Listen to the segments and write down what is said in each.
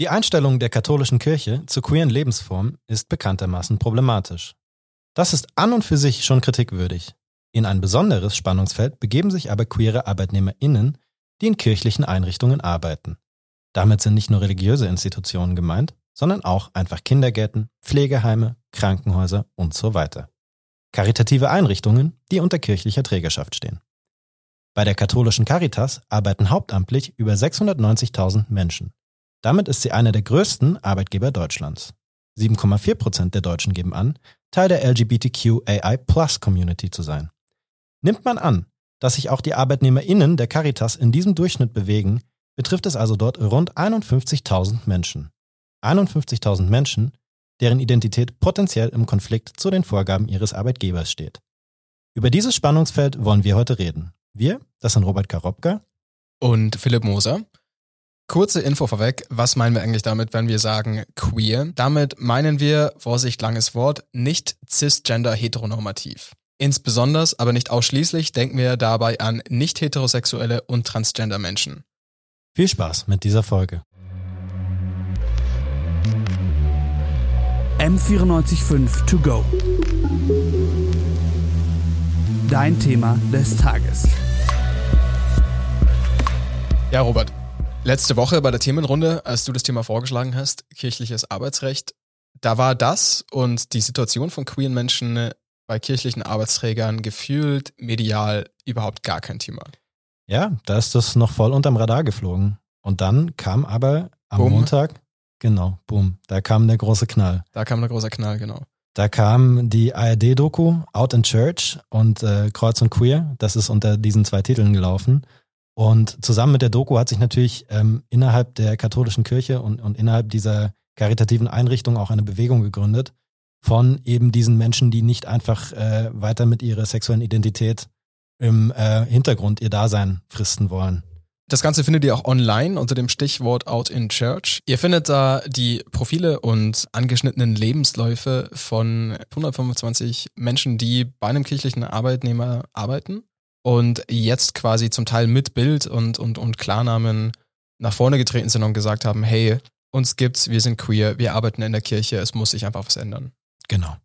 Die Einstellung der katholischen Kirche zur queeren Lebensform ist bekanntermaßen problematisch. Das ist an und für sich schon kritikwürdig. In ein besonderes Spannungsfeld begeben sich aber queere ArbeitnehmerInnen, die in kirchlichen Einrichtungen arbeiten. Damit sind nicht nur religiöse Institutionen gemeint, sondern auch einfach Kindergärten, Pflegeheime, Krankenhäuser und so weiter. Karitative Einrichtungen, die unter kirchlicher Trägerschaft stehen. Bei der katholischen Caritas arbeiten hauptamtlich über 690.000 Menschen. Damit ist sie einer der größten Arbeitgeber Deutschlands. 7,4 Prozent der Deutschen geben an, Teil der LGBTQAI-Plus-Community zu sein. Nimmt man an, dass sich auch die ArbeitnehmerInnen der Caritas in diesem Durchschnitt bewegen, betrifft es also dort rund 51.000 Menschen. 51.000 Menschen, deren Identität potenziell im Konflikt zu den Vorgaben ihres Arbeitgebers steht. Über dieses Spannungsfeld wollen wir heute reden. Wir, das sind Robert Karobka und Philipp Moser. Kurze Info vorweg, was meinen wir eigentlich damit, wenn wir sagen queer? Damit meinen wir, Vorsicht, langes Wort, nicht cisgender heteronormativ. Insbesondere, aber nicht ausschließlich, denken wir dabei an nicht heterosexuelle und transgender Menschen. Viel Spaß mit dieser Folge. M945 To Go. Dein Thema des Tages. Ja, Robert, Letzte Woche bei der Themenrunde, als du das Thema vorgeschlagen hast, kirchliches Arbeitsrecht, da war das und die Situation von queeren Menschen bei kirchlichen Arbeitsträgern gefühlt medial überhaupt gar kein Thema. Ja, da ist das noch voll unterm Radar geflogen. Und dann kam aber am boom. Montag, genau, boom, da kam der große Knall. Da kam der große Knall, genau. Da kam die ARD-Doku Out in Church und äh, Kreuz und Queer. Das ist unter diesen zwei Titeln gelaufen. Und zusammen mit der Doku hat sich natürlich ähm, innerhalb der katholischen Kirche und, und innerhalb dieser karitativen Einrichtung auch eine Bewegung gegründet von eben diesen Menschen, die nicht einfach äh, weiter mit ihrer sexuellen Identität im äh, Hintergrund ihr Dasein fristen wollen. Das Ganze findet ihr auch online unter dem Stichwort Out in Church. Ihr findet da die Profile und angeschnittenen Lebensläufe von 125 Menschen, die bei einem kirchlichen Arbeitnehmer arbeiten und jetzt quasi zum Teil mit Bild und, und, und Klarnamen nach vorne getreten sind und gesagt haben, hey, uns gibt's, wir sind queer, wir arbeiten in der Kirche, es muss sich einfach was ändern. Genau.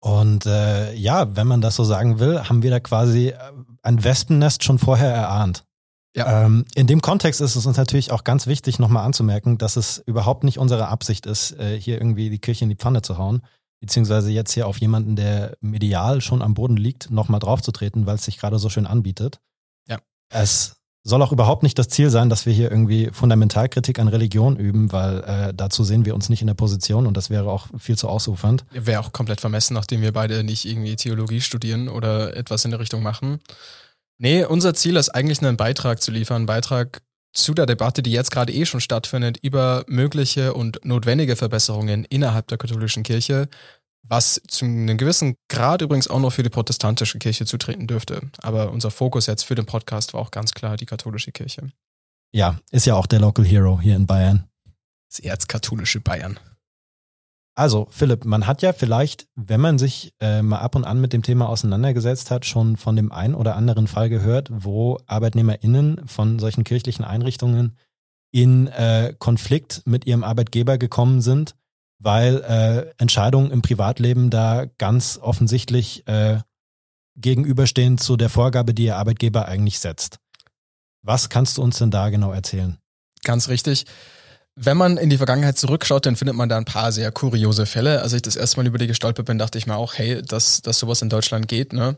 Und äh, ja, wenn man das so sagen will, haben wir da quasi äh, ein Wespennest schon vorher erahnt. Ja. Ähm, in dem Kontext ist es uns natürlich auch ganz wichtig, nochmal anzumerken, dass es überhaupt nicht unsere Absicht ist, äh, hier irgendwie die Kirche in die Pfanne zu hauen, beziehungsweise jetzt hier auf jemanden, der medial schon am Boden liegt, nochmal draufzutreten, weil es sich gerade so schön anbietet. Ja. Es soll auch überhaupt nicht das Ziel sein, dass wir hier irgendwie Fundamentalkritik an Religion üben, weil äh, dazu sehen wir uns nicht in der Position und das wäre auch viel zu ausufernd. Wäre auch komplett vermessen, nachdem wir beide nicht irgendwie Theologie studieren oder etwas in der Richtung machen. Nee, unser Ziel ist eigentlich einen Beitrag zu liefern, einen Beitrag zu der Debatte, die jetzt gerade eh schon stattfindet, über mögliche und notwendige Verbesserungen innerhalb der katholischen Kirche, was zu einem gewissen Grad übrigens auch noch für die protestantische Kirche zutreten dürfte. Aber unser Fokus jetzt für den Podcast war auch ganz klar die katholische Kirche. Ja, ist ja auch der Local Hero hier in Bayern. Das erzkatholische Bayern. Also, Philipp, man hat ja vielleicht, wenn man sich äh, mal ab und an mit dem Thema auseinandergesetzt hat, schon von dem einen oder anderen Fall gehört, wo ArbeitnehmerInnen von solchen kirchlichen Einrichtungen in äh, Konflikt mit ihrem Arbeitgeber gekommen sind, weil äh, Entscheidungen im Privatleben da ganz offensichtlich äh, gegenüberstehen zu der Vorgabe, die ihr Arbeitgeber eigentlich setzt. Was kannst du uns denn da genau erzählen? Ganz richtig. Wenn man in die Vergangenheit zurückschaut, dann findet man da ein paar sehr kuriose Fälle. Als ich das erste Mal über die gestolpert bin, dachte ich mir auch, hey, dass, dass sowas in Deutschland geht, ne?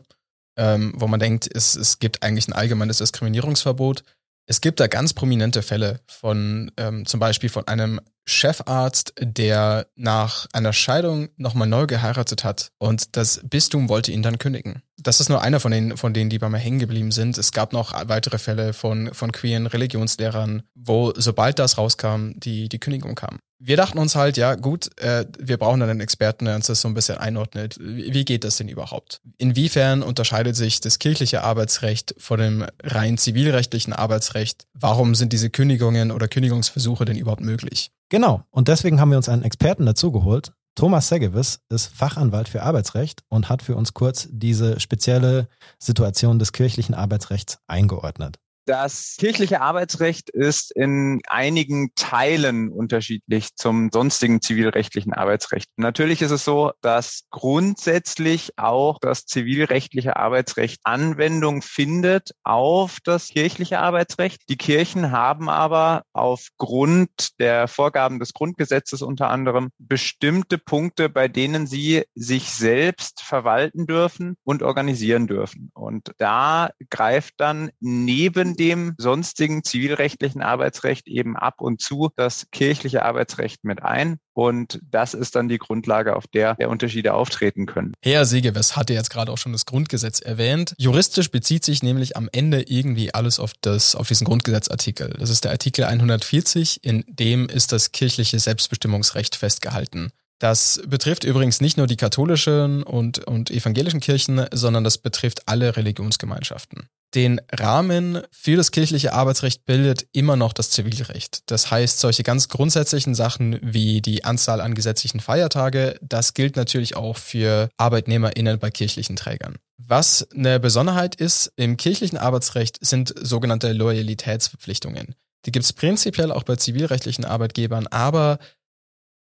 Ähm, wo man denkt, es, es gibt eigentlich ein allgemeines Diskriminierungsverbot. Es gibt da ganz prominente Fälle von ähm, zum Beispiel von einem Chefarzt, der nach einer Scheidung nochmal neu geheiratet hat und das Bistum wollte ihn dann kündigen. Das ist nur einer von denen, von denen, die bei mir hängen geblieben sind. Es gab noch weitere Fälle von, von queeren Religionslehrern, wo sobald das rauskam, die, die Kündigung kam. Wir dachten uns halt, ja gut, äh, wir brauchen dann einen Experten, der uns das so ein bisschen einordnet. Wie geht das denn überhaupt? Inwiefern unterscheidet sich das kirchliche Arbeitsrecht von dem rein zivilrechtlichen Arbeitsrecht? Warum sind diese Kündigungen oder Kündigungsversuche denn überhaupt möglich? Genau. Und deswegen haben wir uns einen Experten dazugeholt. Thomas Segevis ist Fachanwalt für Arbeitsrecht und hat für uns kurz diese spezielle Situation des kirchlichen Arbeitsrechts eingeordnet. Das kirchliche Arbeitsrecht ist in einigen Teilen unterschiedlich zum sonstigen zivilrechtlichen Arbeitsrecht. Natürlich ist es so, dass grundsätzlich auch das zivilrechtliche Arbeitsrecht Anwendung findet auf das kirchliche Arbeitsrecht. Die Kirchen haben aber aufgrund der Vorgaben des Grundgesetzes unter anderem bestimmte Punkte, bei denen sie sich selbst verwalten dürfen und organisieren dürfen. Und da greift dann neben dem sonstigen zivilrechtlichen Arbeitsrecht eben ab und zu das kirchliche Arbeitsrecht mit ein. Und das ist dann die Grundlage, auf der der Unterschiede auftreten können. Herr Segewes hatte jetzt gerade auch schon das Grundgesetz erwähnt. Juristisch bezieht sich nämlich am Ende irgendwie alles auf das, auf diesen Grundgesetzartikel. Das ist der Artikel 140, in dem ist das kirchliche Selbstbestimmungsrecht festgehalten. Das betrifft übrigens nicht nur die katholischen und, und evangelischen Kirchen, sondern das betrifft alle Religionsgemeinschaften. Den Rahmen für das kirchliche Arbeitsrecht bildet immer noch das Zivilrecht. Das heißt, solche ganz grundsätzlichen Sachen wie die Anzahl an gesetzlichen Feiertage, das gilt natürlich auch für ArbeitnehmerInnen bei kirchlichen Trägern. Was eine Besonderheit ist im kirchlichen Arbeitsrecht sind sogenannte Loyalitätsverpflichtungen. Die gibt es prinzipiell auch bei zivilrechtlichen Arbeitgebern, aber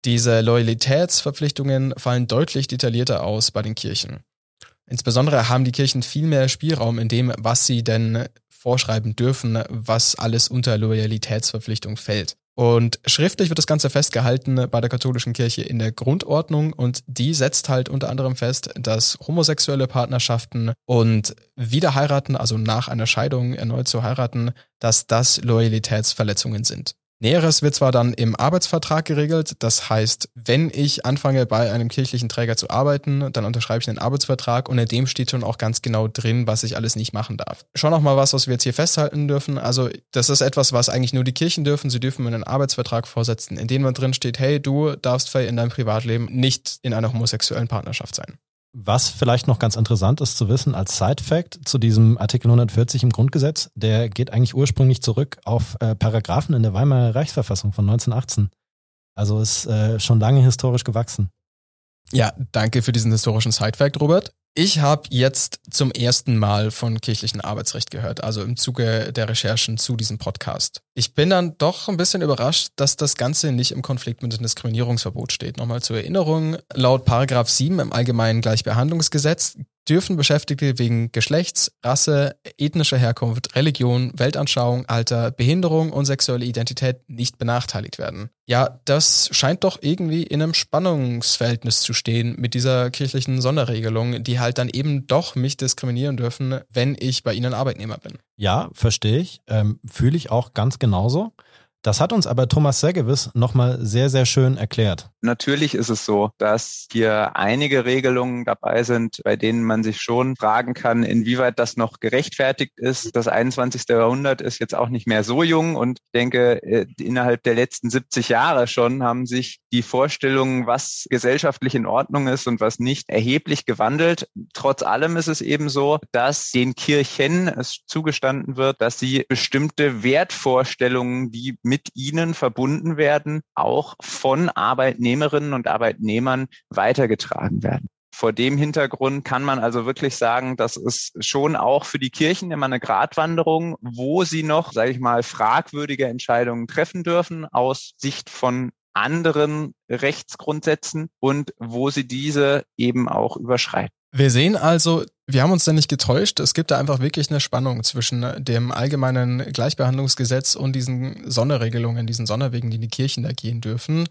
diese Loyalitätsverpflichtungen fallen deutlich detaillierter aus bei den Kirchen. Insbesondere haben die Kirchen viel mehr Spielraum in dem, was sie denn vorschreiben dürfen, was alles unter Loyalitätsverpflichtung fällt. Und schriftlich wird das Ganze festgehalten bei der katholischen Kirche in der Grundordnung und die setzt halt unter anderem fest, dass homosexuelle Partnerschaften und Wiederheiraten, also nach einer Scheidung erneut zu heiraten, dass das Loyalitätsverletzungen sind. Näheres wird zwar dann im Arbeitsvertrag geregelt, das heißt, wenn ich anfange bei einem kirchlichen Träger zu arbeiten, dann unterschreibe ich einen Arbeitsvertrag und in dem steht schon auch ganz genau drin, was ich alles nicht machen darf. Schon noch mal was, was wir jetzt hier festhalten dürfen. Also das ist etwas, was eigentlich nur die Kirchen dürfen. Sie dürfen mir einen Arbeitsvertrag vorsetzen, in dem man drin steht, hey, du darfst in deinem Privatleben nicht in einer homosexuellen Partnerschaft sein. Was vielleicht noch ganz interessant ist zu wissen als Side-Fact zu diesem Artikel 140 im Grundgesetz, der geht eigentlich ursprünglich zurück auf äh, Paragraphen in der Weimarer Reichsverfassung von 1918. Also ist äh, schon lange historisch gewachsen. Ja, danke für diesen historischen Side-Fact, Robert. Ich habe jetzt zum ersten Mal von kirchlichen Arbeitsrecht gehört, also im Zuge der Recherchen zu diesem Podcast. Ich bin dann doch ein bisschen überrascht, dass das Ganze nicht im Konflikt mit dem Diskriminierungsverbot steht. Nochmal zur Erinnerung, laut Paragraph 7 im Allgemeinen Gleichbehandlungsgesetz dürfen Beschäftigte wegen Geschlechts, Rasse, ethnischer Herkunft, Religion, Weltanschauung, Alter, Behinderung und sexuelle Identität nicht benachteiligt werden. Ja, das scheint doch irgendwie in einem Spannungsverhältnis zu stehen mit dieser kirchlichen Sonderregelung, die halt dann eben doch mich diskriminieren dürfen, wenn ich bei ihnen Arbeitnehmer bin. Ja, verstehe ich. Ähm, Fühle ich auch ganz genauso. Das hat uns aber Thomas Segewis nochmal sehr, sehr schön erklärt. Natürlich ist es so, dass hier einige Regelungen dabei sind, bei denen man sich schon fragen kann, inwieweit das noch gerechtfertigt ist. Das 21. Jahrhundert ist jetzt auch nicht mehr so jung und ich denke, äh, innerhalb der letzten 70 Jahre schon haben sich die Vorstellungen, was gesellschaftlich in Ordnung ist und was nicht, erheblich gewandelt. Trotz allem ist es eben so, dass den Kirchen es zugestanden wird, dass sie bestimmte Wertvorstellungen, die mit ihnen verbunden werden, auch von Arbeitnehmerinnen und Arbeitnehmern weitergetragen werden. Vor dem Hintergrund kann man also wirklich sagen, das ist schon auch für die Kirchen immer eine Gratwanderung, wo sie noch, sage ich mal, fragwürdige Entscheidungen treffen dürfen aus Sicht von anderen Rechtsgrundsätzen und wo sie diese eben auch überschreiten. Wir sehen also, wir haben uns da nicht getäuscht. Es gibt da einfach wirklich eine Spannung zwischen dem allgemeinen Gleichbehandlungsgesetz und diesen Sonderregelungen, diesen Sonderwegen, die die Kirchen da gehen dürfen.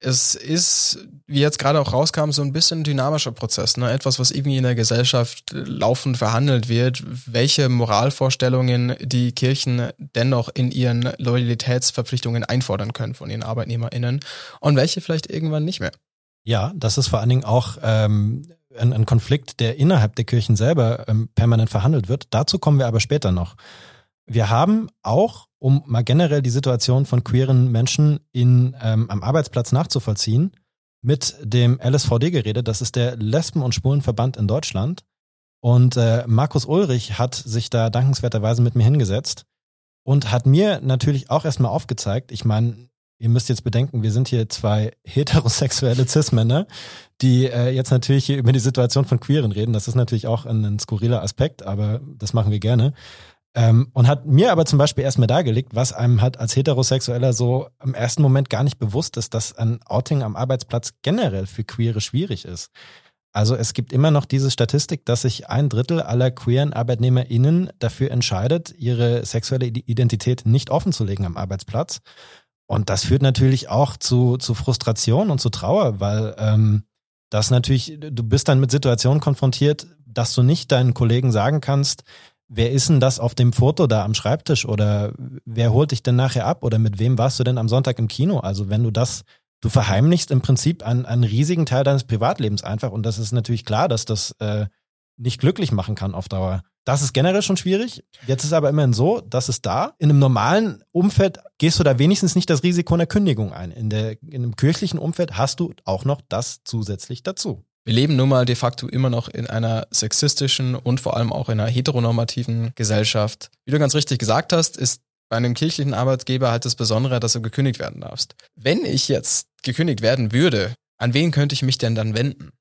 Es ist, wie jetzt gerade auch rauskam, so ein bisschen ein dynamischer Prozess, ne? Etwas, was irgendwie in der Gesellschaft laufend verhandelt wird, welche Moralvorstellungen die Kirchen dennoch in ihren Loyalitätsverpflichtungen einfordern können von ihren ArbeitnehmerInnen und welche vielleicht irgendwann nicht mehr. Ja, das ist vor allen Dingen auch ähm, ein, ein Konflikt, der innerhalb der Kirchen selber ähm, permanent verhandelt wird. Dazu kommen wir aber später noch. Wir haben auch, um mal generell die Situation von queeren Menschen in, ähm, am Arbeitsplatz nachzuvollziehen, mit dem LSVD geredet. Das ist der Lesben- und Schwulenverband in Deutschland. Und äh, Markus Ulrich hat sich da dankenswerterweise mit mir hingesetzt und hat mir natürlich auch erstmal aufgezeigt, ich meine, ihr müsst jetzt bedenken, wir sind hier zwei heterosexuelle Cis-Männer, die äh, jetzt natürlich hier über die Situation von Queeren reden. Das ist natürlich auch ein, ein skurriler Aspekt, aber das machen wir gerne. Ähm, und hat mir aber zum Beispiel erstmal dargelegt, was einem halt als Heterosexueller so im ersten Moment gar nicht bewusst ist, dass ein Outing am Arbeitsplatz generell für Queere schwierig ist. Also es gibt immer noch diese Statistik, dass sich ein Drittel aller queeren ArbeitnehmerInnen dafür entscheidet, ihre sexuelle Identität nicht offenzulegen am Arbeitsplatz. Und das führt natürlich auch zu, zu Frustration und zu Trauer, weil ähm, das natürlich, du bist dann mit Situationen konfrontiert, dass du nicht deinen Kollegen sagen kannst, wer ist denn das auf dem Foto da am Schreibtisch oder wer holt dich denn nachher ab oder mit wem warst du denn am Sonntag im Kino? Also wenn du das du verheimlichst im Prinzip einen, einen riesigen Teil deines Privatlebens einfach und das ist natürlich klar, dass das äh, nicht glücklich machen kann auf Dauer. Das ist generell schon schwierig. Jetzt ist aber immerhin so, dass es da in einem normalen Umfeld gehst du da wenigstens nicht das Risiko einer Kündigung ein. In, der, in einem kirchlichen Umfeld hast du auch noch das zusätzlich dazu. Wir leben nun mal de facto immer noch in einer sexistischen und vor allem auch in einer heteronormativen Gesellschaft. Wie du ganz richtig gesagt hast, ist bei einem kirchlichen Arbeitgeber halt das Besondere, dass du gekündigt werden darfst. Wenn ich jetzt gekündigt werden würde, an wen könnte ich mich denn dann wenden?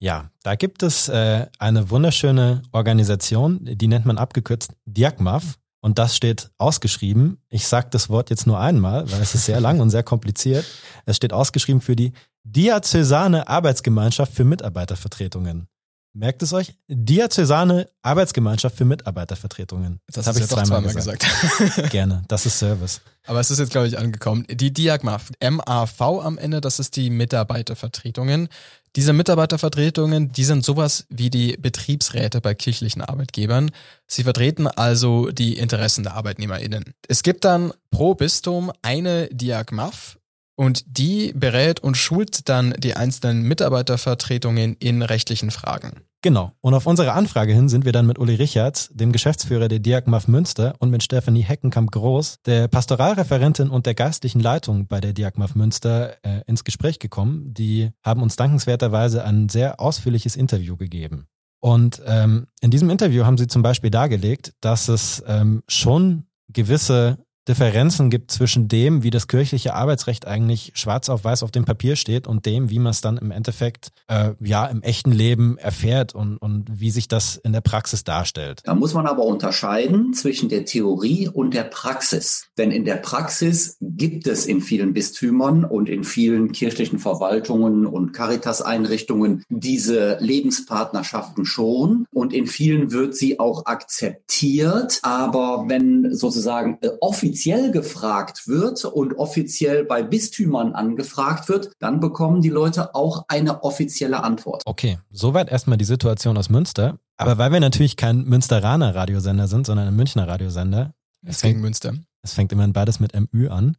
Ja, da gibt es äh, eine wunderschöne Organisation, die nennt man abgekürzt Diakmaf. Und das steht ausgeschrieben. Ich sage das Wort jetzt nur einmal, weil es ist sehr lang und sehr kompliziert. Es steht ausgeschrieben für die Diözesane Arbeitsgemeinschaft für Mitarbeitervertretungen. Merkt es euch? Diözesane Arbeitsgemeinschaft für Mitarbeitervertretungen. Das, das habe ich zweimal, zweimal gesagt. gesagt. Gerne, das ist Service. Aber es ist jetzt, glaube ich, angekommen. Die Diagmaf, MAV am Ende, das ist die Mitarbeitervertretungen. Diese Mitarbeitervertretungen, die sind sowas wie die Betriebsräte bei kirchlichen Arbeitgebern. Sie vertreten also die Interessen der ArbeitnehmerInnen. Es gibt dann pro Bistum eine Diagmaf, und die berät und schult dann die einzelnen Mitarbeitervertretungen in rechtlichen Fragen. Genau. Und auf unsere Anfrage hin sind wir dann mit Uli Richards, dem Geschäftsführer der Diakmaf Münster und mit Stephanie Heckenkamp-Groß, der Pastoralreferentin und der geistlichen Leitung bei der Diakmaf Münster, äh, ins Gespräch gekommen. Die haben uns dankenswerterweise ein sehr ausführliches Interview gegeben. Und ähm, in diesem Interview haben sie zum Beispiel dargelegt, dass es ähm, schon gewisse Differenzen gibt zwischen dem, wie das kirchliche Arbeitsrecht eigentlich schwarz auf weiß auf dem Papier steht und dem, wie man es dann im Endeffekt äh, ja im echten Leben erfährt und, und wie sich das in der Praxis darstellt. Da muss man aber unterscheiden zwischen der Theorie und der Praxis. Denn in der Praxis gibt es in vielen Bistümern und in vielen kirchlichen Verwaltungen und Caritas-Einrichtungen diese Lebenspartnerschaften schon und in vielen wird sie auch akzeptiert. Aber wenn sozusagen äh, offiziell offiziell gefragt wird und offiziell bei Bistümern angefragt wird, dann bekommen die Leute auch eine offizielle Antwort. Okay, soweit erstmal die Situation aus Münster. Aber weil wir natürlich kein Münsteraner Radiosender sind, sondern ein Münchner Radiosender. Es fängt Münster. Es fängt immerhin beides mit MÜ an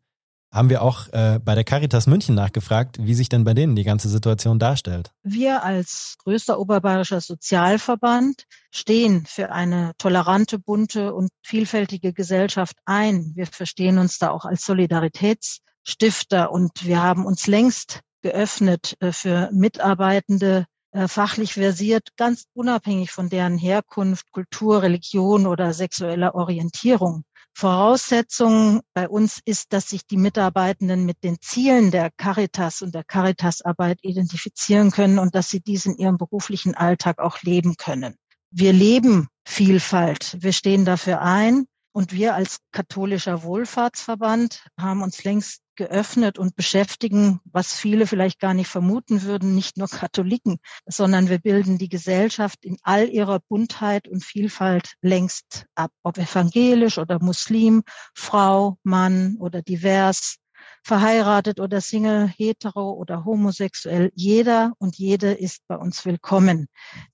haben wir auch äh, bei der Caritas München nachgefragt, wie sich denn bei denen die ganze Situation darstellt. Wir als größter oberbayerischer Sozialverband stehen für eine tolerante, bunte und vielfältige Gesellschaft ein. Wir verstehen uns da auch als Solidaritätsstifter und wir haben uns längst geöffnet äh, für Mitarbeitende, äh, fachlich versiert, ganz unabhängig von deren Herkunft, Kultur, Religion oder sexueller Orientierung. Voraussetzung bei uns ist, dass sich die Mitarbeitenden mit den Zielen der Caritas und der Caritas-Arbeit identifizieren können und dass sie diesen in ihrem beruflichen Alltag auch leben können. Wir leben Vielfalt. Wir stehen dafür ein. Und wir als katholischer Wohlfahrtsverband haben uns längst geöffnet und beschäftigen, was viele vielleicht gar nicht vermuten würden, nicht nur Katholiken, sondern wir bilden die Gesellschaft in all ihrer Buntheit und Vielfalt längst ab, ob evangelisch oder Muslim, Frau, Mann oder divers, verheiratet oder Single, hetero oder homosexuell. Jeder und jede ist bei uns willkommen,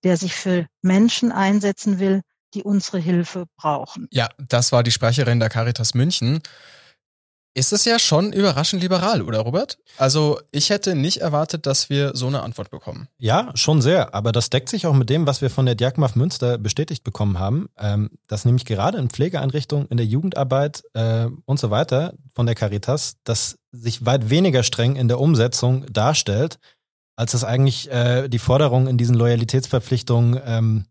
der sich für Menschen einsetzen will, die unsere Hilfe brauchen. Ja, das war die Sprecherin der Caritas München. Ist es ja schon überraschend liberal, oder Robert? Also ich hätte nicht erwartet, dass wir so eine Antwort bekommen. Ja, schon sehr. Aber das deckt sich auch mit dem, was wir von der Diakmaf Münster bestätigt bekommen haben. Ähm, dass nämlich gerade in Pflegeeinrichtungen, in der Jugendarbeit äh, und so weiter von der Caritas, das sich weit weniger streng in der Umsetzung darstellt, als das eigentlich äh, die Forderung in diesen Loyalitätsverpflichtungen ähm,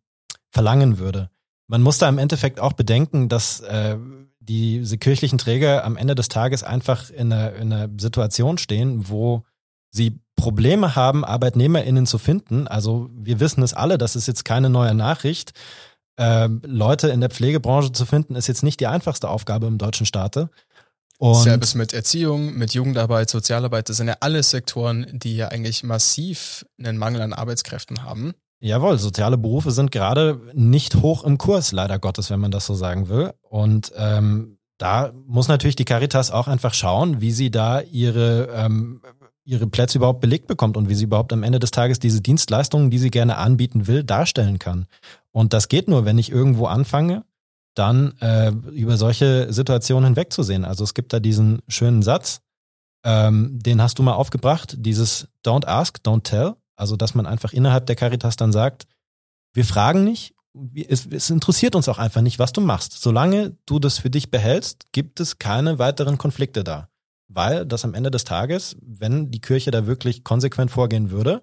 verlangen würde. Man muss da im Endeffekt auch bedenken, dass äh, diese kirchlichen Träger am Ende des Tages einfach in einer, in einer Situation stehen, wo sie Probleme haben, ArbeitnehmerInnen zu finden. Also wir wissen es alle, das ist jetzt keine neue Nachricht. äh, Leute in der Pflegebranche zu finden, ist jetzt nicht die einfachste Aufgabe im deutschen Staate. Und Selbst mit Erziehung, mit Jugendarbeit, Sozialarbeit, das sind ja alles Sektoren, die ja eigentlich massiv einen Mangel an Arbeitskräften haben. Jawohl, soziale Berufe sind gerade nicht hoch im Kurs, leider Gottes, wenn man das so sagen will. Und ähm, da muss natürlich die Caritas auch einfach schauen, wie sie da ihre, ähm, ihre Plätze überhaupt belegt bekommt und wie sie überhaupt am Ende des Tages diese Dienstleistungen, die sie gerne anbieten will, darstellen kann. Und das geht nur, wenn ich irgendwo anfange, dann äh, über solche Situationen hinwegzusehen. Also es gibt da diesen schönen Satz, ähm, den hast du mal aufgebracht, dieses Don't ask, don't tell. Also dass man einfach innerhalb der Caritas dann sagt, wir fragen nicht, es, es interessiert uns auch einfach nicht, was du machst. Solange du das für dich behältst, gibt es keine weiteren Konflikte da. Weil das am Ende des Tages, wenn die Kirche da wirklich konsequent vorgehen würde,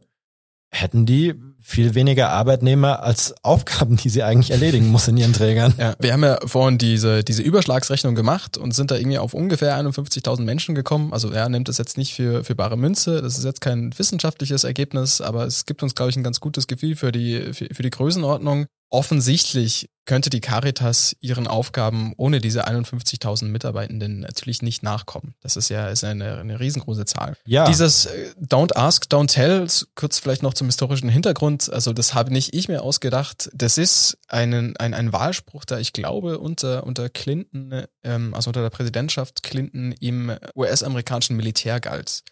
hätten die viel weniger Arbeitnehmer als Aufgaben, die sie eigentlich erledigen muss in ihren Trägern. Ja, wir haben ja vorhin diese, diese Überschlagsrechnung gemacht und sind da irgendwie auf ungefähr 51.000 Menschen gekommen. Also er nimmt das jetzt nicht für, für bare Münze. Das ist jetzt kein wissenschaftliches Ergebnis, aber es gibt uns, glaube ich, ein ganz gutes Gefühl für die, für, für die Größenordnung. Offensichtlich könnte die Caritas ihren Aufgaben ohne diese 51.000 Mitarbeitenden natürlich nicht nachkommen. Das ist ja ist eine, eine riesengroße Zahl. Ja. Dieses äh, Don't Ask, Don't Tell, kurz vielleicht noch zum historischen Hintergrund, also das habe nicht ich mir ausgedacht. Das ist einen, ein, ein Wahlspruch, der ich glaube unter, unter Clinton, ähm, also unter der Präsidentschaft Clinton im US-amerikanischen Militär galt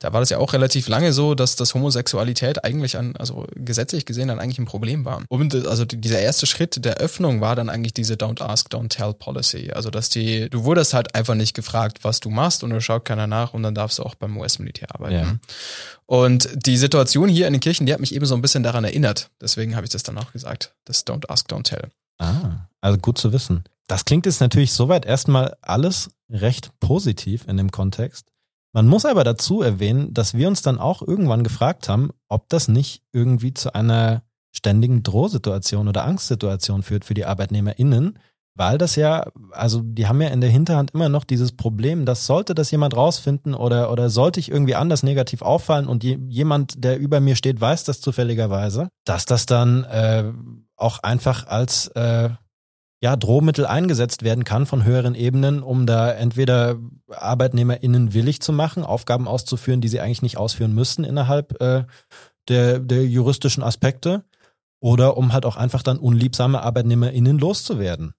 da war das ja auch relativ lange so, dass das Homosexualität eigentlich an, also gesetzlich gesehen dann eigentlich ein Problem war. Und also dieser erste Schritt der Öffnung war dann eigentlich diese Don't Ask, Don't Tell Policy. Also dass die, du wurdest halt einfach nicht gefragt, was du machst und du schaut keiner nach und dann darfst du auch beim US-Militär arbeiten. Ja. Und die Situation hier in den Kirchen, die hat mich eben so ein bisschen daran erinnert. Deswegen habe ich das dann auch gesagt. Das Don't Ask, Don't Tell. Ah, also gut zu wissen. Das klingt jetzt natürlich soweit erstmal alles recht positiv in dem Kontext. Man muss aber dazu erwähnen, dass wir uns dann auch irgendwann gefragt haben, ob das nicht irgendwie zu einer ständigen Drohsituation oder Angstsituation führt für die ArbeitnehmerInnen, weil das ja, also die haben ja in der Hinterhand immer noch dieses Problem, dass sollte das jemand rausfinden oder, oder sollte ich irgendwie anders negativ auffallen und je, jemand, der über mir steht, weiß das zufälligerweise, dass das dann äh, auch einfach als äh, ja, Drohmittel eingesetzt werden kann von höheren Ebenen, um da entweder ArbeitnehmerInnen willig zu machen, Aufgaben auszuführen, die sie eigentlich nicht ausführen müssen innerhalb äh, der, der juristischen Aspekte, oder um halt auch einfach dann unliebsame ArbeitnehmerInnen loszuwerden.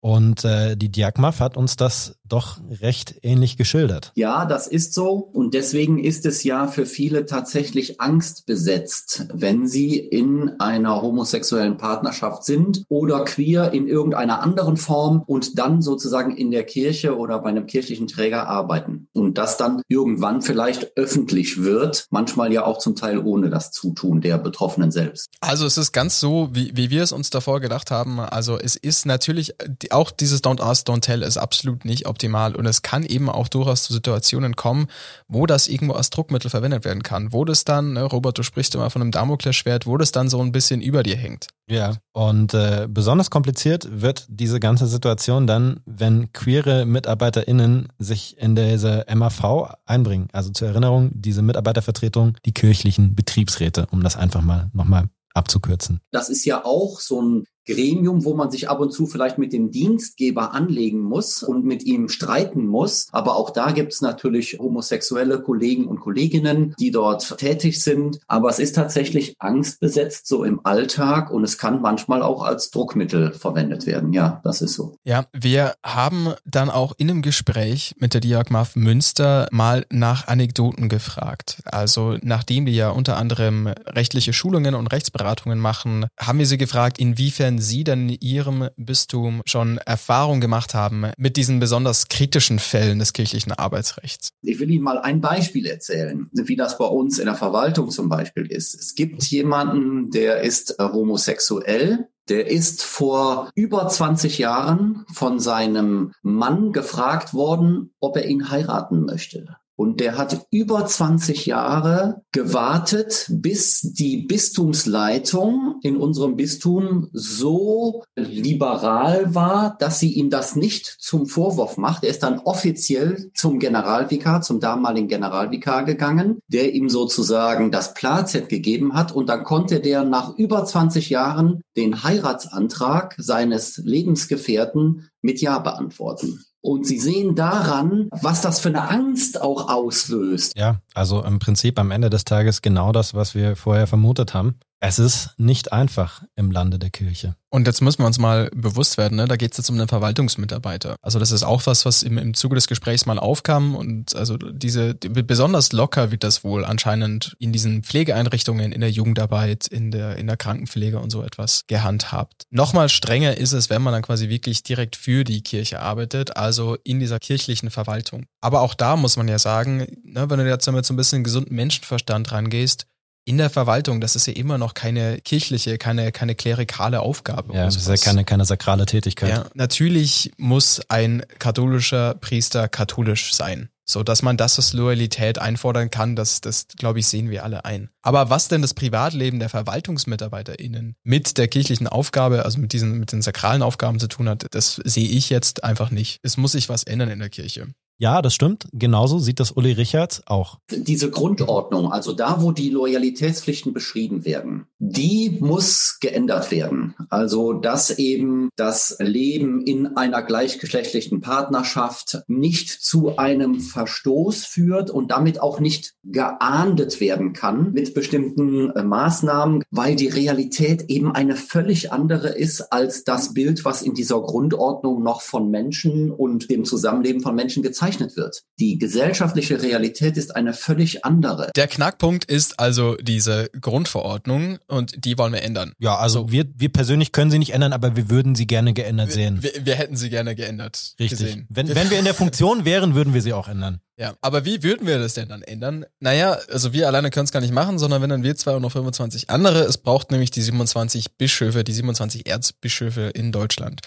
Und äh, die Diagmaf hat uns das doch recht ähnlich geschildert. Ja, das ist so. Und deswegen ist es ja für viele tatsächlich angstbesetzt, wenn sie in einer homosexuellen Partnerschaft sind oder queer in irgendeiner anderen Form und dann sozusagen in der Kirche oder bei einem kirchlichen Träger arbeiten. Und das dann irgendwann vielleicht öffentlich wird, manchmal ja auch zum Teil ohne das Zutun der Betroffenen selbst. Also es ist ganz so, wie, wie wir es uns davor gedacht haben. Also es ist natürlich auch dieses Don't Ask, Don't Tell ist absolut nicht optimal und es kann eben auch durchaus zu Situationen kommen, wo das irgendwo als Druckmittel verwendet werden kann, wo das dann, ne, Robert, du sprichst immer von einem Damoklesschwert, wo das dann so ein bisschen über dir hängt. Ja, und äh, besonders kompliziert wird diese ganze Situation dann, wenn queere MitarbeiterInnen sich in diese MAV einbringen. Also zur Erinnerung, diese Mitarbeitervertretung, die kirchlichen Betriebsräte, um das einfach mal nochmal abzukürzen. Das ist ja auch so ein Gremium, wo man sich ab und zu vielleicht mit dem Dienstgeber anlegen muss und mit ihm streiten muss. Aber auch da gibt es natürlich homosexuelle Kollegen und Kolleginnen, die dort tätig sind. Aber es ist tatsächlich angstbesetzt so im Alltag und es kann manchmal auch als Druckmittel verwendet werden. Ja, das ist so. Ja, wir haben dann auch in einem Gespräch mit der Diagmaf Münster mal nach Anekdoten gefragt. Also nachdem die ja unter anderem rechtliche Schulungen und Rechtsberatungen machen, haben wir sie gefragt, inwiefern Sie denn in Ihrem Bistum schon Erfahrung gemacht haben mit diesen besonders kritischen Fällen des kirchlichen Arbeitsrechts. Ich will Ihnen mal ein Beispiel erzählen, wie das bei uns in der Verwaltung zum Beispiel ist. Es gibt jemanden, der ist äh, homosexuell, der ist vor über 20 Jahren von seinem Mann gefragt worden, ob er ihn heiraten möchte. Und der hat über 20 Jahre gewartet, bis die Bistumsleitung in unserem Bistum so liberal war, dass sie ihm das nicht zum Vorwurf macht. Er ist dann offiziell zum Generalvikar, zum damaligen Generalvikar gegangen, der ihm sozusagen das Plazett gegeben hat. Und dann konnte der nach über 20 Jahren den Heiratsantrag seines Lebensgefährten mit Ja beantworten. Und sie sehen daran, was das für eine Angst auch auslöst. Ja, also im Prinzip am Ende des Tages genau das, was wir vorher vermutet haben. Es ist nicht einfach im Lande der Kirche. Und jetzt müssen wir uns mal bewusst werden, ne? da geht es jetzt um den Verwaltungsmitarbeiter. Also das ist auch was, was im, im Zuge des Gesprächs mal aufkam. Und also diese, besonders locker wird das wohl anscheinend in diesen Pflegeeinrichtungen, in der Jugendarbeit, in der, in der Krankenpflege und so etwas gehandhabt. Nochmal strenger ist es, wenn man dann quasi wirklich direkt für die Kirche arbeitet, also in dieser kirchlichen Verwaltung. Aber auch da muss man ja sagen, ne, wenn du jetzt damit so ein bisschen gesunden Menschenverstand rangehst, in der Verwaltung, das ist ja immer noch keine kirchliche, keine, keine klerikale Aufgabe. Ja, das ist ja keine, keine sakrale Tätigkeit. Ja, natürlich muss ein katholischer Priester katholisch sein. So, dass man das als Loyalität einfordern kann, das, das glaube ich, sehen wir alle ein. Aber was denn das Privatleben der VerwaltungsmitarbeiterInnen mit der kirchlichen Aufgabe, also mit diesen, mit den sakralen Aufgaben zu tun hat, das sehe ich jetzt einfach nicht. Es muss sich was ändern in der Kirche. Ja, das stimmt. Genauso sieht das Uli Richards auch. Diese Grundordnung, also da, wo die Loyalitätspflichten beschrieben werden, die muss geändert werden. Also, dass eben das Leben in einer gleichgeschlechtlichen Partnerschaft nicht zu einem Verstoß führt und damit auch nicht geahndet werden kann mit bestimmten äh, Maßnahmen, weil die Realität eben eine völlig andere ist als das Bild, was in dieser Grundordnung noch von Menschen und dem Zusammenleben von Menschen gezeigt gezeichnet wird. Die gesellschaftliche Realität ist eine völlig andere. Der Knackpunkt ist also diese Grundverordnung und die wollen wir ändern. Ja, also so. wir, wir persönlich können sie nicht ändern, aber wir würden sie gerne geändert sehen. Wir, wir hätten sie gerne geändert. Richtig. Gesehen. Wenn, wenn wir in der Funktion wären, würden wir sie auch ändern. Ja, aber wie würden wir das denn dann ändern? Naja, also wir alleine können es gar nicht machen, sondern wenn dann wir zwei und noch 25 andere. Es braucht nämlich die 27 Bischöfe, die 27 Erzbischöfe in Deutschland.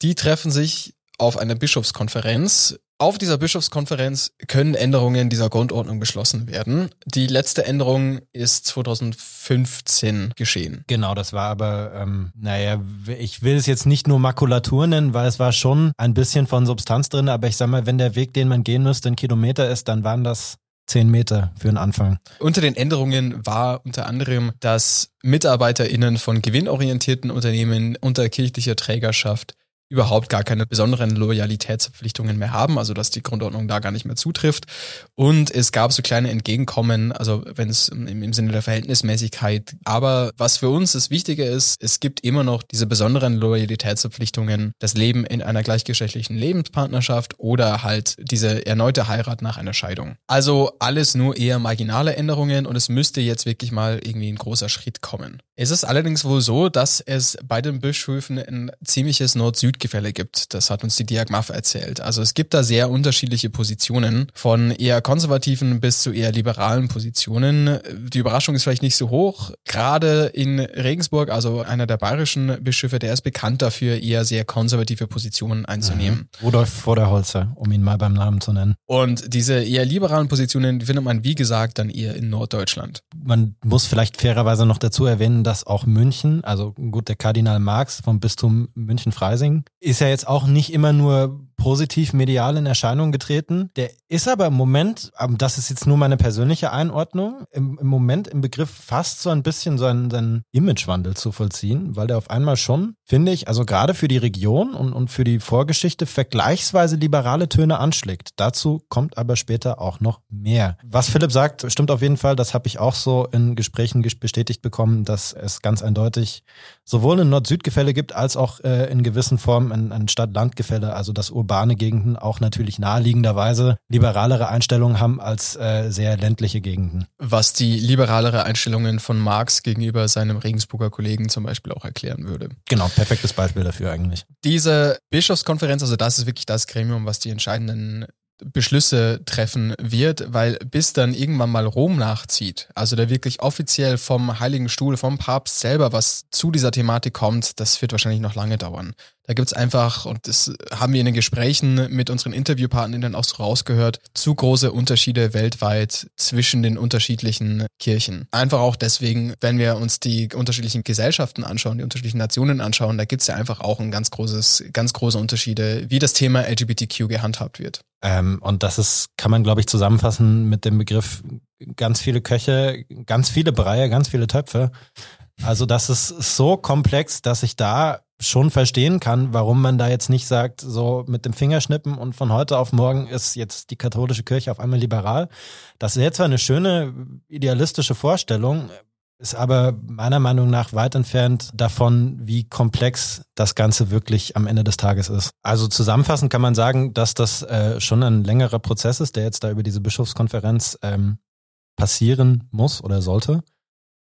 Die treffen sich auf einer Bischofskonferenz auf dieser Bischofskonferenz können Änderungen dieser Grundordnung beschlossen werden. Die letzte Änderung ist 2015 geschehen. Genau, das war aber, ähm, naja, ich will es jetzt nicht nur Makulatur nennen, weil es war schon ein bisschen von Substanz drin, aber ich sag mal, wenn der Weg, den man gehen müsste, ein Kilometer ist, dann waren das zehn Meter für den Anfang. Unter den Änderungen war unter anderem, dass MitarbeiterInnen von gewinnorientierten Unternehmen unter kirchlicher Trägerschaft überhaupt gar keine besonderen Loyalitätsverpflichtungen mehr haben, also dass die Grundordnung da gar nicht mehr zutrifft. Und es gab so kleine Entgegenkommen, also wenn es im, im, Sinne der Verhältnismäßigkeit. Aber was für uns das Wichtige ist, es gibt immer noch diese besonderen Loyalitätsverpflichtungen, das Leben in einer gleichgeschlechtlichen Lebenspartnerschaft oder halt diese erneute Heirat nach einer Scheidung. Also alles nur eher marginale Änderungen und es müsste jetzt wirklich mal irgendwie ein großer Schritt kommen. Es ist allerdings wohl so, dass es bei den Bischöfen ein ziemliches Nord-Süd Machtgefälle gibt. Das hat uns die Diagmaf erzählt. Also es gibt da sehr unterschiedliche Positionen, von eher konservativen bis zu eher liberalen Positionen. Die Überraschung ist vielleicht nicht so hoch. Gerade in Regensburg, also einer der bayerischen Bischöfe, der ist bekannt dafür, eher sehr konservative Positionen einzunehmen. Mhm. Rudolf Vorderholzer, um ihn mal beim Namen zu nennen. Und diese eher liberalen Positionen findet man, wie gesagt, dann eher in Norddeutschland. Man muss vielleicht fairerweise noch dazu erwähnen, dass auch München, also gut, der Kardinal Marx vom Bistum München-Freising, ist ja jetzt auch nicht immer nur positiv medial in Erscheinung getreten. Der ist aber im Moment, das ist jetzt nur meine persönliche Einordnung, im, im Moment im Begriff fast so ein bisschen so einen, seinen Imagewandel zu vollziehen, weil der auf einmal schon, finde ich, also gerade für die Region und, und für die Vorgeschichte vergleichsweise liberale Töne anschlägt. Dazu kommt aber später auch noch mehr. Was Philipp sagt, stimmt auf jeden Fall. Das habe ich auch so in Gesprächen bestätigt bekommen, dass es ganz eindeutig sowohl ein Nord-Süd-Gefälle gibt, als auch äh, in gewissen Formen ein, ein Stadt-Land-Gefälle, also das Ur urbane Gegenden auch natürlich naheliegenderweise liberalere Einstellungen haben als äh, sehr ländliche Gegenden. Was die liberalere Einstellungen von Marx gegenüber seinem Regensburger Kollegen zum Beispiel auch erklären würde. Genau, perfektes Beispiel dafür eigentlich. Diese Bischofskonferenz, also das ist wirklich das Gremium, was die entscheidenden Beschlüsse treffen wird, weil bis dann irgendwann mal Rom nachzieht, also da wirklich offiziell vom Heiligen Stuhl, vom Papst selber was zu dieser Thematik kommt, das wird wahrscheinlich noch lange dauern. Da gibt's einfach, und das haben wir in den Gesprächen mit unseren Interviewpartnern auch so rausgehört, zu große Unterschiede weltweit zwischen den unterschiedlichen Kirchen. Einfach auch deswegen, wenn wir uns die unterschiedlichen Gesellschaften anschauen, die unterschiedlichen Nationen anschauen, da gibt's ja einfach auch ein ganz großes, ganz große Unterschiede, wie das Thema LGBTQ gehandhabt wird. Ähm, und das ist, kann man, glaube ich, zusammenfassen mit dem Begriff ganz viele Köche, ganz viele Breie, ganz viele Töpfe. Also das ist so komplex, dass ich da schon verstehen kann, warum man da jetzt nicht sagt, so mit dem Fingerschnippen und von heute auf morgen ist jetzt die katholische Kirche auf einmal liberal. Das ist jetzt zwar eine schöne idealistische Vorstellung, ist aber meiner Meinung nach weit entfernt davon, wie komplex das Ganze wirklich am Ende des Tages ist. Also zusammenfassend kann man sagen, dass das äh, schon ein längerer Prozess ist, der jetzt da über diese Bischofskonferenz ähm, passieren muss oder sollte.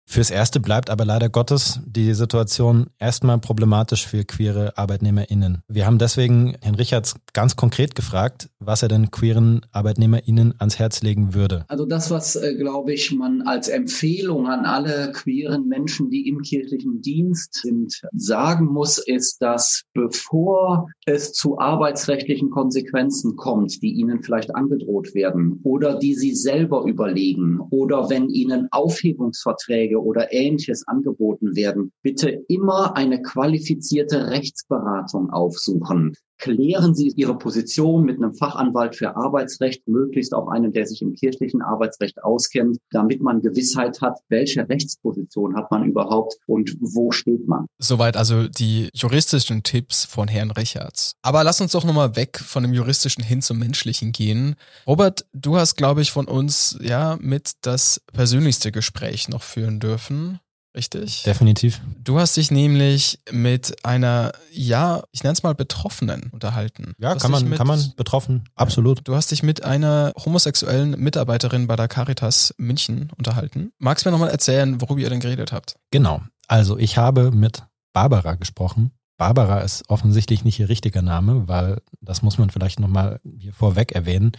Fürs Erste bleibt aber leider Gottes die Situation erstmal problematisch für queere ArbeitnehmerInnen. Wir haben deswegen Herrn Richards ganz konkret gefragt, was er denn queeren ArbeitnehmerInnen ans Herz legen würde. Also das, was, äh, glaube ich, man als Empfehlung an alle queeren Menschen, die im kirchlichen Dienst sind, sagen muss, ist, dass bevor es zu arbeitsrechtlichen Konsequenzen kommt, die ihnen vielleicht angedroht werden oder die sie selber überlegen oder wenn ihnen Aufhebungsverträge oder ähnliches angeboten werden, bitte immer eine qualifizierte Rechtsberatung aufsuchen. Klären Sie Ihre Position mit einem Fachanwalt für Arbeitsrecht, möglichst auch einem, der sich im kirchlichen Arbeitsrecht auskennt, damit man Gewissheit hat, welche Rechtsposition hat man überhaupt und wo steht man. Soweit also die juristischen Tipps von Herrn Richards. Aber lass uns doch nochmal weg von dem juristischen hin zum menschlichen gehen. Robert, du hast, glaube ich, von uns ja mit das persönlichste Gespräch noch führen dürfen. Richtig? Definitiv. Du hast dich nämlich mit einer, ja, ich nenne es mal Betroffenen unterhalten. Ja, kann man, mit, kann man betroffen, absolut. Du hast dich mit einer homosexuellen Mitarbeiterin bei der Caritas München unterhalten. Magst du mir nochmal erzählen, worüber ihr denn geredet habt? Genau. Also ich habe mit Barbara gesprochen. Barbara ist offensichtlich nicht ihr richtiger Name, weil das muss man vielleicht nochmal hier vorweg erwähnen.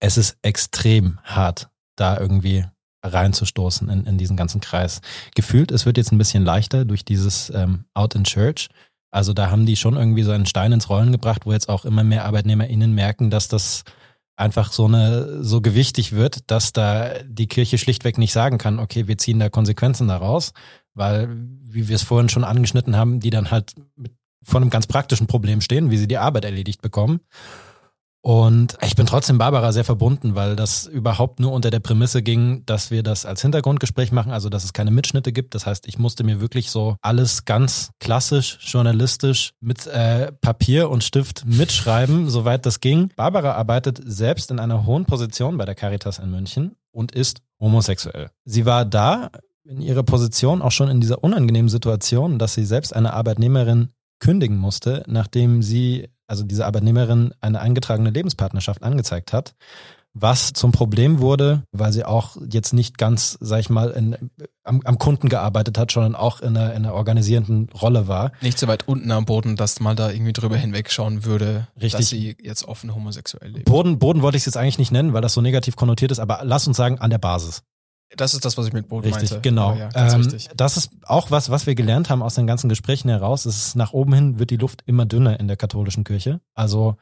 Es ist extrem hart, da irgendwie reinzustoßen in, in diesen ganzen Kreis. Gefühlt, es wird jetzt ein bisschen leichter durch dieses ähm, Out in Church. Also da haben die schon irgendwie so einen Stein ins Rollen gebracht, wo jetzt auch immer mehr ArbeitnehmerInnen merken, dass das einfach so eine so gewichtig wird, dass da die Kirche schlichtweg nicht sagen kann, okay, wir ziehen da Konsequenzen daraus, weil, wie wir es vorhin schon angeschnitten haben, die dann halt mit, vor einem ganz praktischen Problem stehen, wie sie die Arbeit erledigt bekommen. Und ich bin trotzdem Barbara sehr verbunden, weil das überhaupt nur unter der Prämisse ging, dass wir das als Hintergrundgespräch machen, also dass es keine Mitschnitte gibt. Das heißt, ich musste mir wirklich so alles ganz klassisch, journalistisch mit äh, Papier und Stift mitschreiben, soweit das ging. Barbara arbeitet selbst in einer hohen Position bei der Caritas in München und ist homosexuell. Sie war da in ihrer Position auch schon in dieser unangenehmen Situation, dass sie selbst eine Arbeitnehmerin kündigen musste, nachdem sie also diese Arbeitnehmerin, eine eingetragene Lebenspartnerschaft angezeigt hat, was zum Problem wurde, weil sie auch jetzt nicht ganz, sag ich mal, in, am, am, Kunden gearbeitet hat, sondern auch in einer, in einer organisierenden Rolle war. Nicht so weit unten am Boden, dass man da irgendwie drüber hinwegschauen würde, Richtig. dass sie jetzt offen homosexuell lebt. Boden, Boden wollte ich es jetzt eigentlich nicht nennen, weil das so negativ konnotiert ist, aber lass uns sagen, an der Basis. Das ist das, was ich mit Boden richtig, meinte. Genau. Ja, ähm, das ist auch was, was wir gelernt haben aus den ganzen Gesprächen heraus. Es ist nach oben hin wird die Luft immer dünner in der katholischen Kirche. Also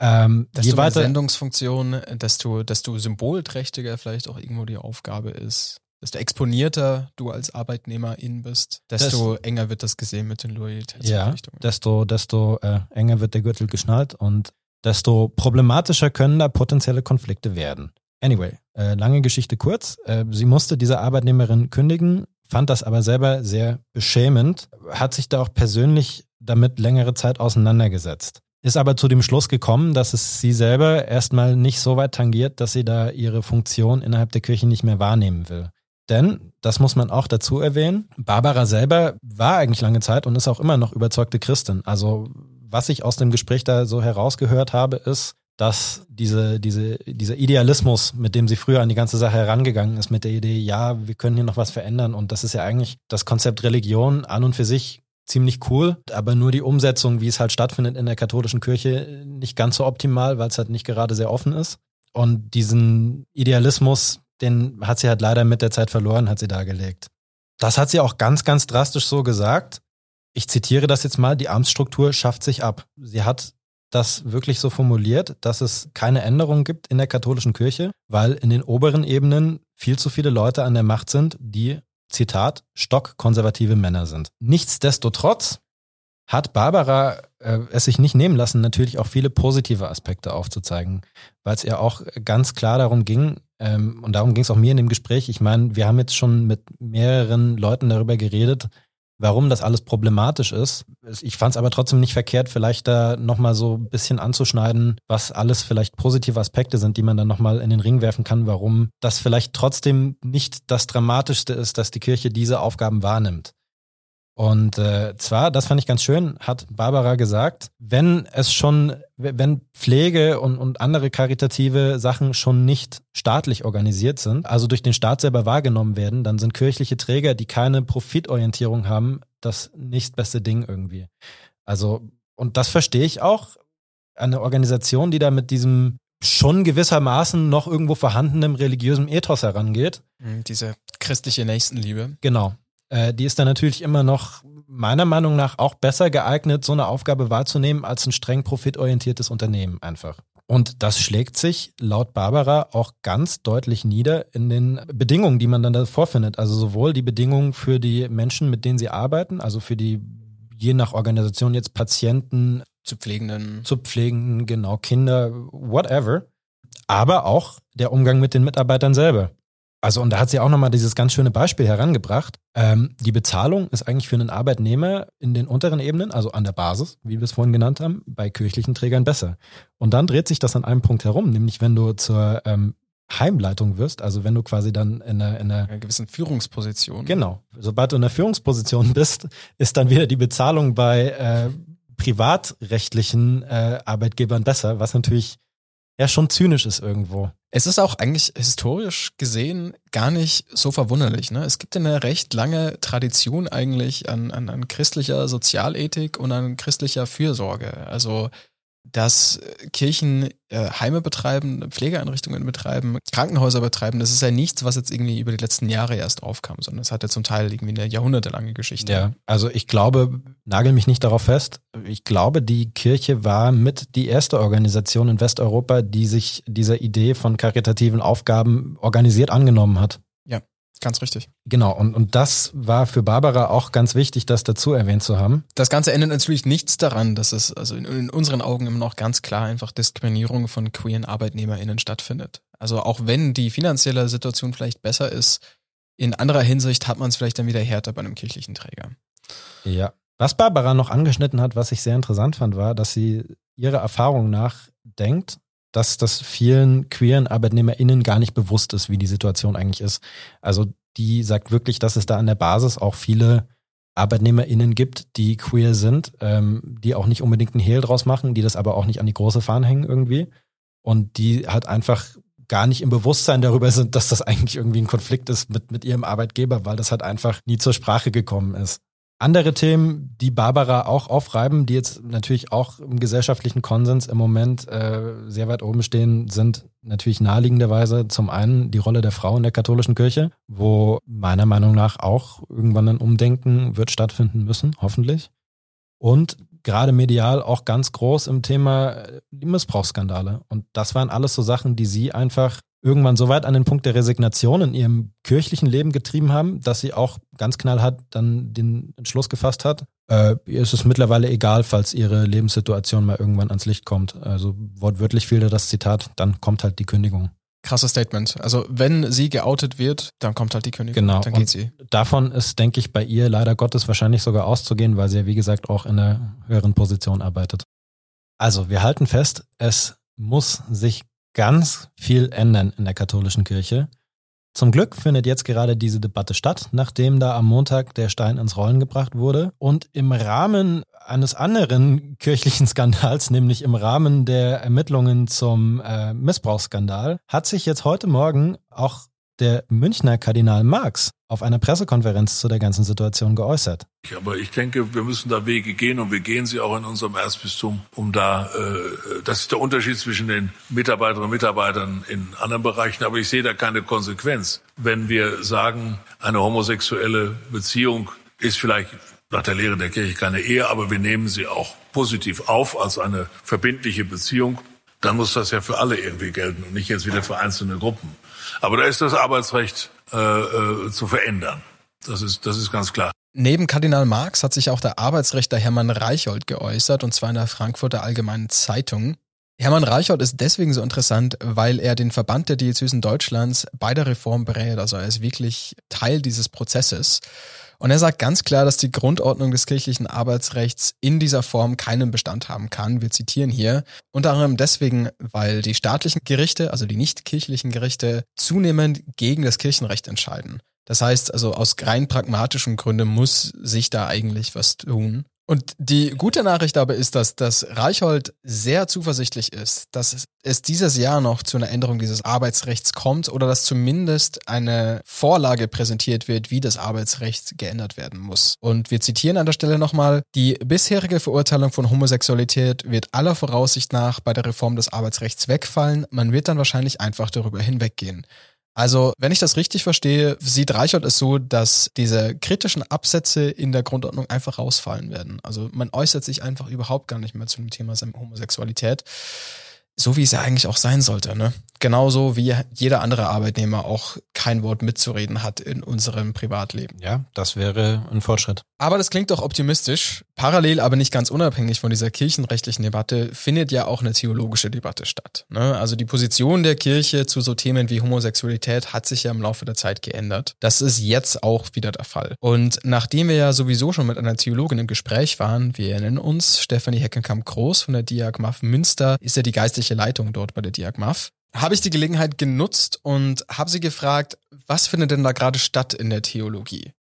ähm, desto je weiter Sendungsfunktion, desto, desto symbolträchtiger vielleicht auch irgendwo die Aufgabe ist. Desto exponierter du als Arbeitnehmerin bist, desto das, enger wird das gesehen mit den Loyalitätsverpflichtungen. Ja, desto, desto äh, enger wird der Gürtel geschnallt und desto problematischer können da potenzielle Konflikte werden. Anyway, äh, lange Geschichte kurz. Äh, sie musste diese Arbeitnehmerin kündigen, fand das aber selber sehr beschämend, hat sich da auch persönlich damit längere Zeit auseinandergesetzt. Ist aber zu dem Schluss gekommen, dass es sie selber erstmal nicht so weit tangiert, dass sie da ihre Funktion innerhalb der Kirche nicht mehr wahrnehmen will. Denn, das muss man auch dazu erwähnen, Barbara selber war eigentlich lange Zeit und ist auch immer noch überzeugte Christin. Also was ich aus dem Gespräch da so herausgehört habe, ist, dass diese, diese, dieser Idealismus, mit dem sie früher an die ganze Sache herangegangen ist, mit der Idee, ja, wir können hier noch was verändern und das ist ja eigentlich das Konzept Religion an und für sich ziemlich cool, aber nur die Umsetzung, wie es halt stattfindet in der katholischen Kirche, nicht ganz so optimal, weil es halt nicht gerade sehr offen ist. Und diesen Idealismus, den hat sie halt leider mit der Zeit verloren, hat sie dargelegt. Das hat sie auch ganz, ganz drastisch so gesagt. ich zitiere das jetzt mal, die Amtsstruktur schafft sich ab. Sie hat das wirklich so formuliert, dass es keine Änderung gibt in der katholischen Kirche, weil in den oberen Ebenen viel zu viele Leute an der Macht sind, die, Zitat, stockkonservative Männer sind. Nichtsdestotrotz hat Barbara äh, es sich nicht nehmen lassen, natürlich auch viele positive Aspekte aufzuzeigen, weil es ihr auch ganz klar darum ging, ähm, und darum ging es auch mir in dem Gespräch, ich meine, wir haben jetzt schon mit mehreren Leuten darüber geredet, warum das alles problematisch ist. Ich fand es aber trotzdem nicht verkehrt, vielleicht da nochmal so ein bisschen anzuschneiden, was alles vielleicht positive Aspekte sind, die man dann nochmal in den Ring werfen kann, warum das vielleicht trotzdem nicht das Dramatischste ist, dass die Kirche diese Aufgaben wahrnimmt. Und äh, zwar, das fand ich ganz schön, hat Barbara gesagt, wenn es schon, wenn Pflege und, und andere karitative Sachen schon nicht staatlich organisiert sind, also durch den Staat selber wahrgenommen werden, dann sind kirchliche Träger, die keine Profitorientierung haben, das nächstbeste Ding irgendwie. Also, und das verstehe ich auch. Eine Organisation, die da mit diesem schon gewissermaßen noch irgendwo vorhandenen religiösen Ethos herangeht. Mhm, diese christliche Nächstenliebe. Genau äh, die ist dann natürlich immer noch meiner Meinung nach auch besser geeignet, so eine Aufgabe wahrzunehmen, als ein streng profitorientiertes Unternehmen einfach. Und das schlägt sich laut Barbara auch ganz deutlich nieder in den Bedingungen, die man dann da vorfindet. Also sowohl die Bedingungen für die Menschen, mit denen sie arbeiten, also für die je nach Organisation jetzt Patienten, zu Pflegenden, zu Pflegenden, genau, Kinder, whatever, aber auch der Umgang mit den Mitarbeitern selber. Also, und da hat sie auch nochmal dieses ganz schöne Beispiel herangebracht. Ähm, die Bezahlung ist eigentlich für einen Arbeitnehmer in den unteren Ebenen, also an der Basis, wie wir es vorhin genannt haben, bei kirchlichen Trägern besser. Und dann dreht sich das an einem Punkt herum, nämlich wenn du zur ähm, Heimleitung wirst, also wenn du quasi dann in einer, in einer, einer gewissen Führungsposition. Genau. Sobald du in einer Führungsposition bist, ist dann wieder die Bezahlung bei äh, privatrechtlichen äh, Arbeitgebern besser, was natürlich ja schon zynisch ist irgendwo. Es ist auch eigentlich historisch gesehen gar nicht so verwunderlich. Ne? Es gibt eine recht lange Tradition eigentlich an, an, an christlicher Sozialethik und an christlicher Fürsorge. Also dass Kirchen äh, Heime betreiben, Pflegeeinrichtungen betreiben, Krankenhäuser betreiben, das ist ja nichts, was jetzt irgendwie über die letzten Jahre erst aufkam, sondern es hat ja zum Teil irgendwie eine jahrhundertelange Geschichte. Ja, also ich glaube, nagel mich nicht darauf fest, ich glaube, die Kirche war mit die erste Organisation in Westeuropa, die sich dieser Idee von karitativen Aufgaben organisiert angenommen hat. Ganz richtig. Genau, und, und das war für Barbara auch ganz wichtig, das dazu erwähnt zu haben. Das Ganze ändert natürlich nichts daran, dass es also in, in unseren Augen immer noch ganz klar einfach Diskriminierung von queeren ArbeitnehmerInnen stattfindet. Also auch wenn die finanzielle Situation vielleicht besser ist, in anderer Hinsicht hat man es vielleicht dann wieder härter bei einem kirchlichen Träger. Ja. Was Barbara noch angeschnitten hat, was ich sehr interessant fand, war, dass sie ihrer Erfahrung nach denkt, dass das vielen queeren ArbeitnehmerInnen gar nicht bewusst ist, wie die Situation eigentlich ist. Also die sagt wirklich, dass es da an der Basis auch viele ArbeitnehmerInnen gibt, die queer sind, ähm, die auch nicht unbedingt einen Hehl draus machen, die das aber auch nicht an die große Fahne hängen irgendwie. Und die halt einfach gar nicht im Bewusstsein darüber sind, dass das eigentlich irgendwie ein Konflikt ist mit, mit ihrem Arbeitgeber, weil das halt einfach nie zur Sprache gekommen ist. Andere Themen, die Barbara auch aufreiben, die jetzt natürlich auch im gesellschaftlichen Konsens im Moment äh, sehr weit oben stehen, sind natürlich naheliegenderweise zum einen die Rolle der Frau in der katholischen Kirche, wo meiner Meinung nach auch irgendwann ein Umdenken wird stattfinden müssen, hoffentlich. Und gerade medial auch ganz groß im Thema äh, die Missbrauchsskandale. Und das waren alles so Sachen, die sie einfach irgendwann so weit an den Punkt der Resignation in ihrem kirchlichen Leben getrieben haben, dass sie auch ganz knallhart dann den Entschluss gefasst hat. Äh, ihr ist es mittlerweile egal, falls ihre Lebenssituation mal irgendwann ans Licht kommt. Also wortwörtlich fiel da das Zitat, dann kommt halt die Kündigung. Krasses Statement. Also wenn sie geoutet wird, dann kommt halt die Kündigung. Genau. Dann geht sie. Davon ist, denke ich, bei ihr leider Gottes wahrscheinlich sogar auszugehen, weil sie ja, wie gesagt, auch in einer höheren Position arbeitet. Also, wir halten fest, es muss sich ganz viel ändern in der katholischen Kirche. Zum Glück findet jetzt gerade diese Debatte statt, nachdem da am Montag der Stein ins Rollen gebracht wurde. Und im Rahmen eines anderen kirchlichen Skandals, nämlich im Rahmen der Ermittlungen zum äh, Missbrauchsskandal, hat sich jetzt heute Morgen auch der Münchner Kardinal Marx auf einer Pressekonferenz zu der ganzen Situation geäußert. Aber ich denke, wir müssen da Wege gehen und wir gehen sie auch in unserem Erzbistum, um da, äh, das ist der Unterschied zwischen den Mitarbeiterinnen und Mitarbeitern in anderen Bereichen, aber ich sehe da keine Konsequenz. Wenn wir sagen, eine homosexuelle Beziehung ist vielleicht nach der Lehre der Kirche keine Ehe, aber wir nehmen sie auch positiv auf als eine verbindliche Beziehung, dann muss das ja für alle irgendwie gelten und nicht jetzt wieder für einzelne Gruppen. Aber da ist das Arbeitsrecht äh, äh, zu verändern. Das ist, das ist ganz klar. Neben Kardinal Marx hat sich auch der Arbeitsrechter Hermann Reicholt geäußert, und zwar in der Frankfurter Allgemeinen Zeitung. Hermann Reicholt ist deswegen so interessant, weil er den Verband der Diözesen Deutschlands bei der Reform berät. Also er ist wirklich Teil dieses Prozesses. Und er sagt ganz klar, dass die Grundordnung des kirchlichen Arbeitsrechts in dieser Form keinen Bestand haben kann. Wir zitieren hier. Unter anderem deswegen, weil die staatlichen Gerichte, also die nicht kirchlichen Gerichte, zunehmend gegen das Kirchenrecht entscheiden. Das heißt also aus rein pragmatischen Gründen muss sich da eigentlich was tun. Und die gute Nachricht aber ist, dass das Reichhold sehr zuversichtlich ist, dass es dieses Jahr noch zu einer Änderung dieses Arbeitsrechts kommt oder dass zumindest eine Vorlage präsentiert wird, wie das Arbeitsrecht geändert werden muss. Und wir zitieren an der Stelle nochmal, die bisherige Verurteilung von Homosexualität wird aller Voraussicht nach bei der Reform des Arbeitsrechts wegfallen. Man wird dann wahrscheinlich einfach darüber hinweggehen. Also, wenn ich das richtig verstehe, sieht Reichert es so, dass diese kritischen Absätze in der Grundordnung einfach rausfallen werden. Also man äußert sich einfach überhaupt gar nicht mehr zu dem Thema Homosexualität. So wie es ja eigentlich auch sein sollte, ne? Genauso wie jeder andere Arbeitnehmer auch kein Wort mitzureden hat in unserem Privatleben. Ja, das wäre ein Fortschritt. Aber das klingt doch optimistisch. Parallel, aber nicht ganz unabhängig von dieser kirchenrechtlichen Debatte, findet ja auch eine theologische Debatte statt. Ne? Also die Position der Kirche zu so Themen wie Homosexualität hat sich ja im Laufe der Zeit geändert. Das ist jetzt auch wieder der Fall. Und nachdem wir ja sowieso schon mit einer Theologin im Gespräch waren, wir erinnern uns, Stefanie Heckenkamp-Groß von der Diagmaf Münster ist ja die geistliche Leitung dort bei der Diagmaf habe ich die Gelegenheit genutzt und habe sie gefragt, was findet denn da gerade statt in der Theologie?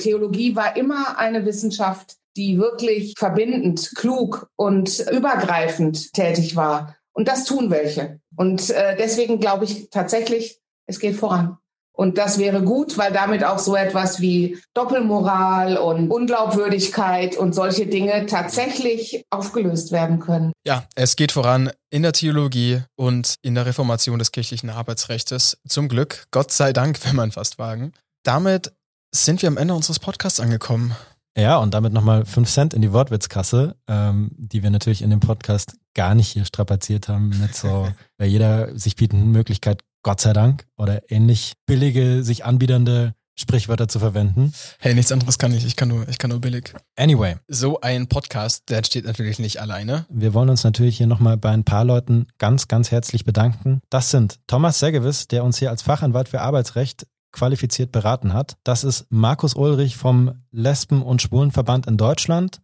Theologie war immer eine Wissenschaft, die wirklich verbindend, klug und übergreifend tätig war. Und das tun welche. Und äh, deswegen glaube ich tatsächlich, es geht voran. Und das wäre gut, weil damit auch so etwas wie Doppelmoral und Unglaubwürdigkeit und solche Dinge tatsächlich aufgelöst werden können. Ja, es geht voran in der Theologie und in der Reformation des kirchlichen Arbeitsrechts. Zum Glück, Gott sei Dank, wenn man fast wagen. Damit sind wir am Ende unseres Podcasts angekommen. Ja, und damit nochmal fünf Cent in die Wortwitzkasse, ähm, die wir natürlich in dem Podcast gar nicht hier strapaziert haben, mit so bei jeder sich bietenden Möglichkeit Gott sei Dank, oder ähnlich billige, sich anbiedernde Sprichwörter zu verwenden. Hey, nichts anderes kann ich. Ich kann nur, ich kann nur billig. Anyway. So ein Podcast, der entsteht natürlich nicht alleine. Wir wollen uns natürlich hier nochmal bei ein paar Leuten ganz, ganz herzlich bedanken. Das sind Thomas Segewis, der uns hier als Fachanwalt für Arbeitsrecht qualifiziert beraten hat. Das ist Markus Ulrich vom Lesben- und Schwulenverband in Deutschland.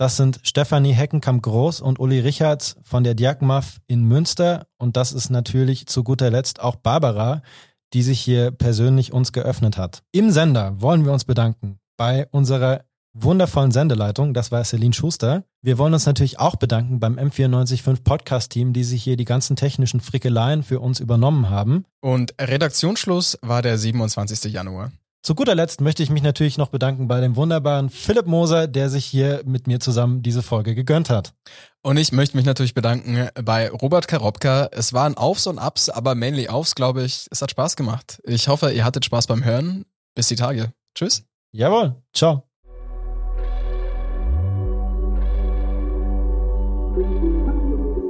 Das sind Stefanie Heckenkamp-Groß und Uli Richards von der Diakmaf in Münster. Und das ist natürlich zu guter Letzt auch Barbara, die sich hier persönlich uns geöffnet hat. Im Sender wollen wir uns bedanken bei unserer wundervollen Sendeleitung. Das war Celine Schuster. Wir wollen uns natürlich auch bedanken beim M945 Podcast-Team, die sich hier die ganzen technischen Frickeleien für uns übernommen haben. Und Redaktionsschluss war der 27. Januar. Zu guter Letzt möchte ich mich natürlich noch bedanken bei dem wunderbaren Philipp Moser, der sich hier mit mir zusammen diese Folge gegönnt hat. Und ich möchte mich natürlich bedanken bei Robert Karobka. Es waren Aufs und Ups, aber mainly Aufs, glaube ich. Es hat Spaß gemacht. Ich hoffe, ihr hattet Spaß beim Hören. Bis die Tage. Tschüss. Jawohl. Ciao.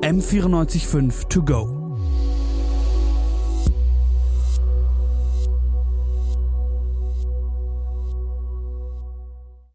M945 to go.